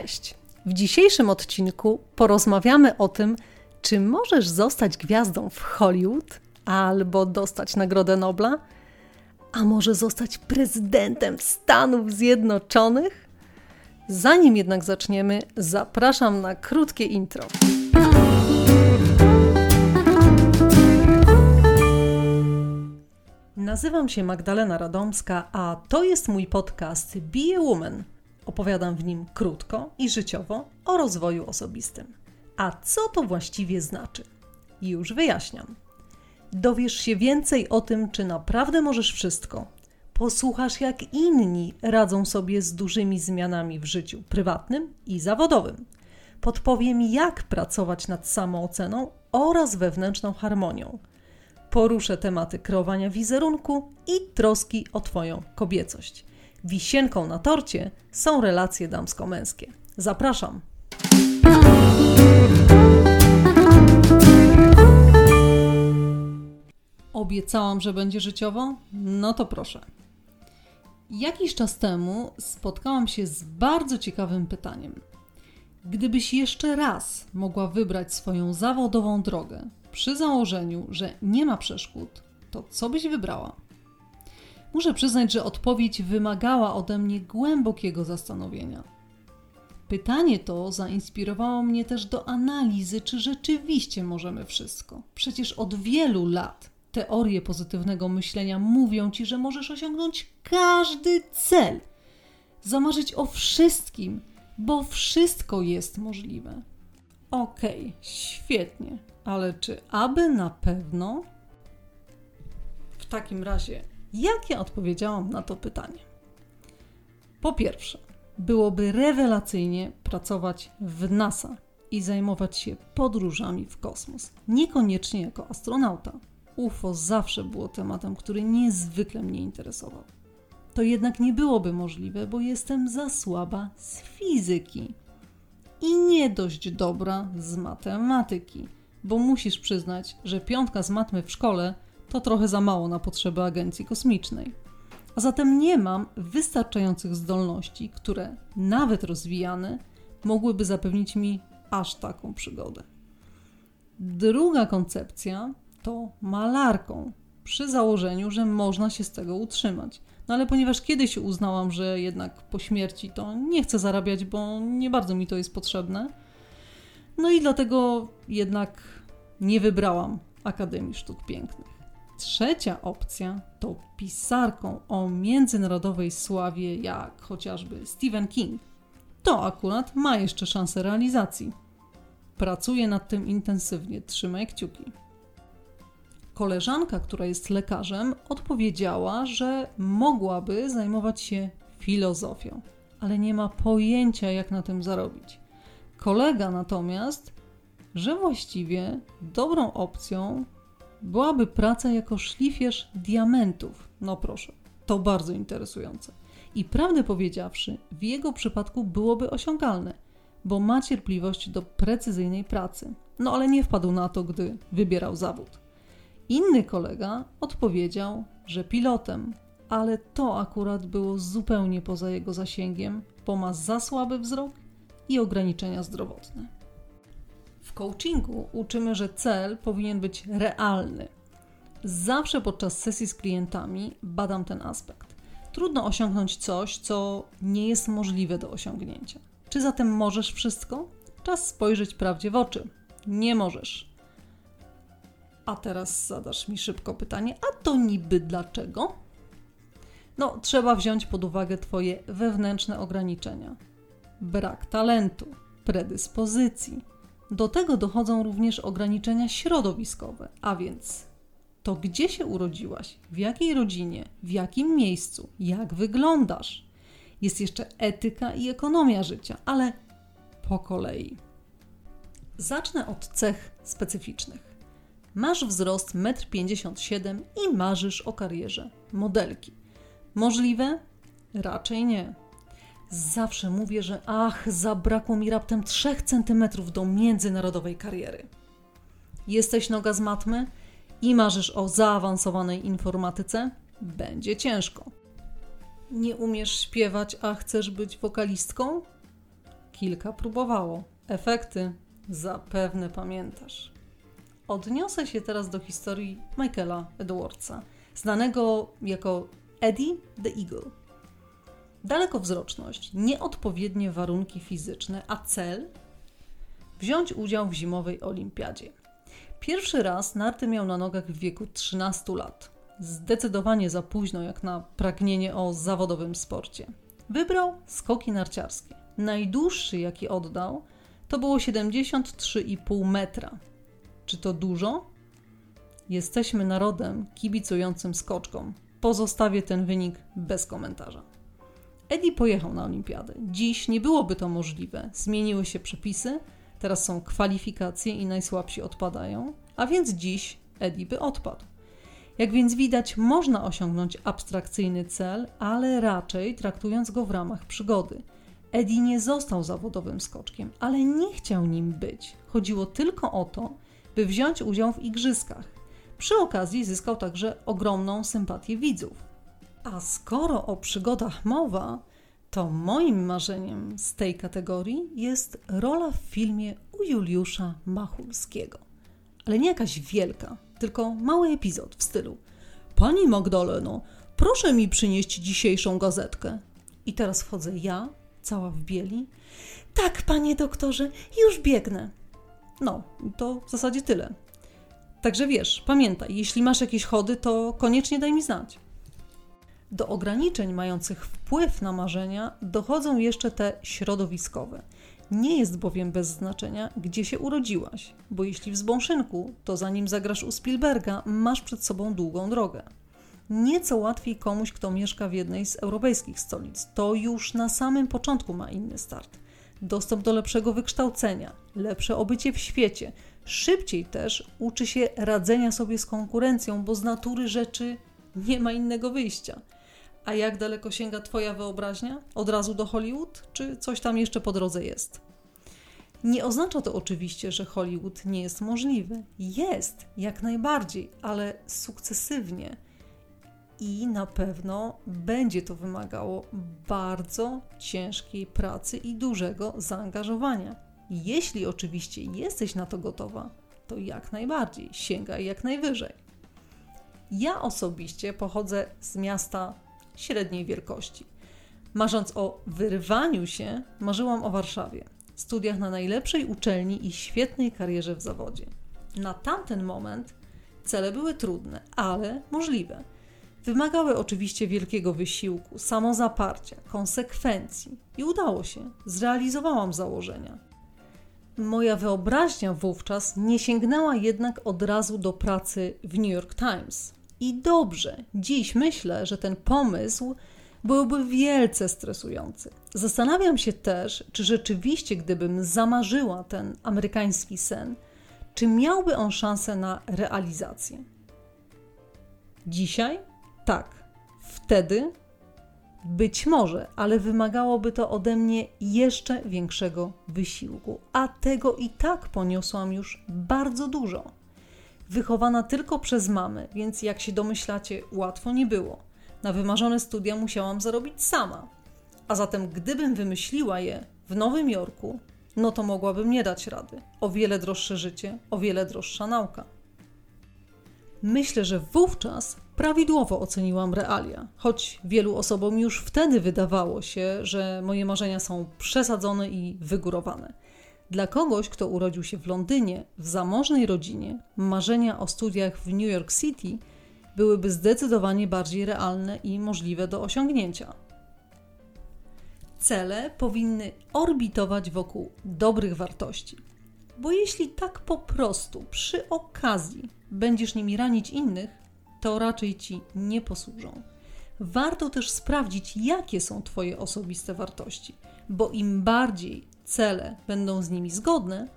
Cześć! W dzisiejszym odcinku porozmawiamy o tym, czy możesz zostać gwiazdą w Hollywood albo dostać Nagrodę Nobla, a może zostać prezydentem Stanów Zjednoczonych? Zanim jednak zaczniemy, zapraszam na krótkie intro. Nazywam się Magdalena Radomska, a to jest mój podcast Be a Woman. Opowiadam w nim krótko i życiowo o rozwoju osobistym. A co to właściwie znaczy? Już wyjaśniam. Dowiesz się więcej o tym, czy naprawdę możesz wszystko. Posłuchasz, jak inni radzą sobie z dużymi zmianami w życiu prywatnym i zawodowym. Podpowiem, jak pracować nad samooceną oraz wewnętrzną harmonią poruszę tematy kreowania wizerunku i troski o Twoją kobiecość. Wisienką na torcie są relacje damsko-męskie. Zapraszam! Obiecałam, że będzie życiowo? No to proszę. Jakiś czas temu spotkałam się z bardzo ciekawym pytaniem. Gdybyś jeszcze raz mogła wybrać swoją zawodową drogę, przy założeniu, że nie ma przeszkód, to co byś wybrała? Muszę przyznać, że odpowiedź wymagała ode mnie głębokiego zastanowienia. Pytanie to zainspirowało mnie też do analizy, czy rzeczywiście możemy wszystko. Przecież od wielu lat teorie pozytywnego myślenia mówią ci, że możesz osiągnąć każdy cel, zamarzyć o wszystkim, bo wszystko jest możliwe. Okej, okay, świetnie. Ale czy aby na pewno? W takim razie, jak ja odpowiedziałam na to pytanie? Po pierwsze, byłoby rewelacyjnie pracować w NASA i zajmować się podróżami w kosmos, niekoniecznie jako astronauta. UFO zawsze było tematem, który niezwykle mnie interesował. To jednak nie byłoby możliwe, bo jestem za słaba z fizyki i nie dość dobra z matematyki bo musisz przyznać, że piątka z matmy w szkole to trochę za mało na potrzeby agencji kosmicznej. A zatem nie mam wystarczających zdolności, które, nawet rozwijane, mogłyby zapewnić mi aż taką przygodę. Druga koncepcja to malarką, przy założeniu, że można się z tego utrzymać. No ale ponieważ kiedyś uznałam, że jednak po śmierci to nie chcę zarabiać, bo nie bardzo mi to jest potrzebne, no i dlatego jednak nie wybrałam Akademii Sztuk Pięknych. Trzecia opcja to pisarką o międzynarodowej sławie, jak chociażby Stephen King. To akurat ma jeszcze szansę realizacji. Pracuję nad tym intensywnie, trzymaj kciuki. Koleżanka, która jest lekarzem, odpowiedziała, że mogłaby zajmować się filozofią, ale nie ma pojęcia, jak na tym zarobić. Kolega natomiast, że właściwie dobrą opcją byłaby praca jako szlifierz diamentów. No proszę, to bardzo interesujące. I prawdę powiedziawszy, w jego przypadku byłoby osiągalne, bo ma cierpliwość do precyzyjnej pracy. No ale nie wpadł na to, gdy wybierał zawód. Inny kolega odpowiedział, że pilotem, ale to akurat było zupełnie poza jego zasięgiem, bo ma za słaby wzrok i ograniczenia zdrowotne. Coachingu uczymy, że cel powinien być realny. Zawsze podczas sesji z klientami badam ten aspekt. Trudno osiągnąć coś, co nie jest możliwe do osiągnięcia. Czy zatem możesz wszystko? Czas spojrzeć prawdzie w oczy. Nie możesz. A teraz zadasz mi szybko pytanie: a to niby dlaczego? No, trzeba wziąć pod uwagę Twoje wewnętrzne ograniczenia brak talentu, predyspozycji. Do tego dochodzą również ograniczenia środowiskowe, a więc to gdzie się urodziłaś, w jakiej rodzinie, w jakim miejscu, jak wyglądasz. Jest jeszcze etyka i ekonomia życia, ale po kolei. Zacznę od cech specyficznych. Masz wzrost 1,57 m i marzysz o karierze modelki. Możliwe? Raczej nie. Zawsze mówię, że ach, zabrakło mi raptem 3 centymetrów do międzynarodowej kariery. Jesteś noga z matmy i marzysz o zaawansowanej informatyce? Będzie ciężko. Nie umiesz śpiewać, a chcesz być wokalistką? kilka próbowało. Efekty zapewne pamiętasz. Odniosę się teraz do historii Michaela Edwardsa, znanego jako Eddie the Eagle. Dalekowzroczność, nieodpowiednie warunki fizyczne, a cel wziąć udział w zimowej olimpiadzie. Pierwszy raz narty miał na nogach w wieku 13 lat. Zdecydowanie za późno jak na pragnienie o zawodowym sporcie. Wybrał skoki narciarskie. Najdłuższy, jaki oddał, to było 73,5 metra. Czy to dużo? Jesteśmy narodem kibicującym skoczkom. Pozostawię ten wynik bez komentarza. Eddie pojechał na olimpiadę. Dziś nie byłoby to możliwe. Zmieniły się przepisy, teraz są kwalifikacje i najsłabsi odpadają, a więc dziś Eddie by odpadł. Jak więc widać, można osiągnąć abstrakcyjny cel, ale raczej traktując go w ramach przygody. Eddie nie został zawodowym skoczkiem, ale nie chciał nim być. Chodziło tylko o to, by wziąć udział w igrzyskach. Przy okazji zyskał także ogromną sympatię widzów. A skoro o przygodach mowa, to moim marzeniem z tej kategorii jest rola w filmie u Juliusza Machulskiego. Ale nie jakaś wielka, tylko mały epizod w stylu Pani Magdaleno, proszę mi przynieść dzisiejszą gazetkę. I teraz wchodzę ja, cała w bieli. Tak, panie doktorze, już biegnę. No, to w zasadzie tyle. Także wiesz, pamiętaj, jeśli masz jakieś chody, to koniecznie daj mi znać. Do ograniczeń mających wpływ na marzenia dochodzą jeszcze te środowiskowe. Nie jest bowiem bez znaczenia, gdzie się urodziłaś, bo jeśli w Zbąszynku, to zanim zagrasz u Spielberga, masz przed sobą długą drogę. Nieco łatwiej komuś, kto mieszka w jednej z europejskich stolic. To już na samym początku ma inny start. Dostęp do lepszego wykształcenia, lepsze obycie w świecie. Szybciej też uczy się radzenia sobie z konkurencją, bo z natury rzeczy nie ma innego wyjścia. A jak daleko sięga Twoja wyobraźnia? Od razu do Hollywood? Czy coś tam jeszcze po drodze jest? Nie oznacza to oczywiście, że Hollywood nie jest możliwy. Jest, jak najbardziej, ale sukcesywnie. I na pewno będzie to wymagało bardzo ciężkiej pracy i dużego zaangażowania. Jeśli oczywiście jesteś na to gotowa, to jak najbardziej sięgaj jak najwyżej. Ja osobiście pochodzę z miasta średniej wielkości. Marząc o wyrwaniu się, marzyłam o Warszawie, studiach na najlepszej uczelni i świetnej karierze w zawodzie. Na tamten moment cele były trudne, ale możliwe. Wymagały oczywiście wielkiego wysiłku, samozaparcia, konsekwencji i udało się. Zrealizowałam założenia. Moja wyobraźnia wówczas nie sięgnęła jednak od razu do pracy w New York Times. I dobrze, dziś myślę, że ten pomysł byłby wielce stresujący. Zastanawiam się też, czy rzeczywiście, gdybym zamarzyła ten amerykański sen, czy miałby on szansę na realizację. Dzisiaj? Tak. Wtedy? Być może, ale wymagałoby to ode mnie jeszcze większego wysiłku, a tego i tak poniosłam już bardzo dużo wychowana tylko przez mamę, więc jak się domyślacie, łatwo nie było. Na wymarzone studia musiałam zarobić sama. A zatem, gdybym wymyśliła je w Nowym Jorku, no to mogłabym nie dać rady. O wiele droższe życie, o wiele droższa nauka. Myślę, że wówczas prawidłowo oceniłam realia, choć wielu osobom już wtedy wydawało się, że moje marzenia są przesadzone i wygórowane. Dla kogoś, kto urodził się w Londynie, w zamożnej rodzinie, marzenia o studiach w New York City byłyby zdecydowanie bardziej realne i możliwe do osiągnięcia. Cele powinny orbitować wokół dobrych wartości, bo jeśli tak po prostu przy okazji będziesz nimi ranić innych, to raczej ci nie posłużą. Warto też sprawdzić, jakie są Twoje osobiste wartości, bo im bardziej cele będą z nimi zgodne,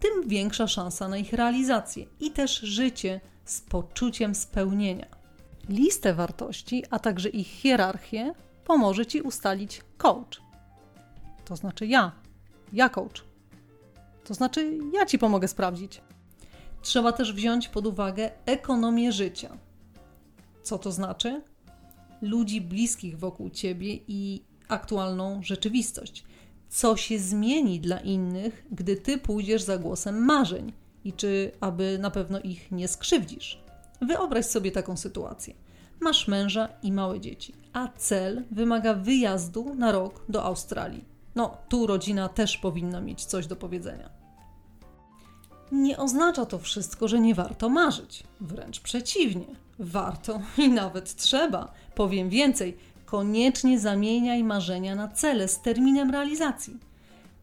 tym większa szansa na ich realizację i też życie z poczuciem spełnienia. Listę wartości, a także ich hierarchię pomoże Ci ustalić coach. To znaczy ja, ja coach. To znaczy ja Ci pomogę sprawdzić. Trzeba też wziąć pod uwagę ekonomię życia. Co to znaczy? Ludzi bliskich wokół Ciebie i aktualną rzeczywistość co się zmieni dla innych, gdy ty pójdziesz za głosem marzeń i czy aby na pewno ich nie skrzywdzisz. Wyobraź sobie taką sytuację. Masz męża i małe dzieci, a cel wymaga wyjazdu na rok do Australii. No, tu rodzina też powinna mieć coś do powiedzenia. Nie oznacza to wszystko, że nie warto marzyć. Wręcz przeciwnie. Warto i nawet trzeba. Powiem więcej, koniecznie zamieniaj marzenia na cele z terminem realizacji.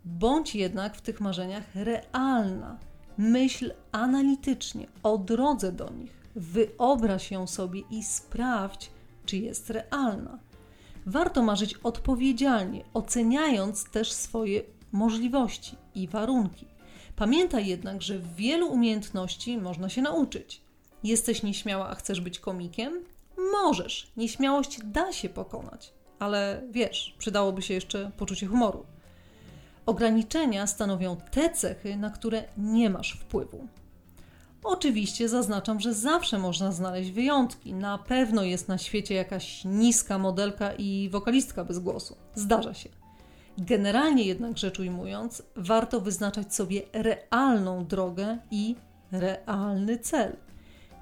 Bądź jednak w tych marzeniach realna. Myśl analitycznie o drodze do nich. Wyobraź ją sobie i sprawdź, czy jest realna. Warto marzyć odpowiedzialnie, oceniając też swoje możliwości i warunki. Pamiętaj jednak, że wielu umiejętności można się nauczyć. Jesteś nieśmiała, a chcesz być komikiem? Możesz. Nieśmiałość da się pokonać, ale wiesz, przydałoby się jeszcze poczucie humoru. Ograniczenia stanowią te cechy, na które nie masz wpływu. Oczywiście zaznaczam, że zawsze można znaleźć wyjątki. Na pewno jest na świecie jakaś niska modelka i wokalistka bez głosu. Zdarza się. Generalnie jednak rzecz ujmując, warto wyznaczać sobie realną drogę i realny cel.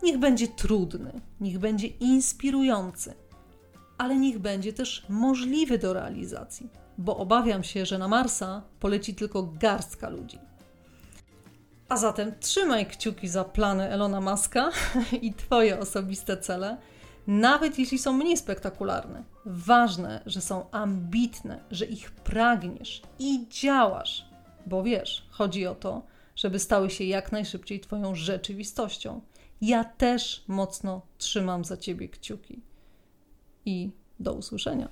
Niech będzie trudny, niech będzie inspirujący, ale niech będzie też możliwy do realizacji, bo obawiam się, że na Marsa poleci tylko garstka ludzi. A zatem trzymaj kciuki za plany Elona Muska i Twoje osobiste cele, nawet jeśli są mniej spektakularne. Ważne, że są ambitne, że ich pragniesz i działasz, bo wiesz, chodzi o to, żeby stały się jak najszybciej Twoją rzeczywistością. Ja też mocno trzymam za Ciebie kciuki. I do usłyszenia.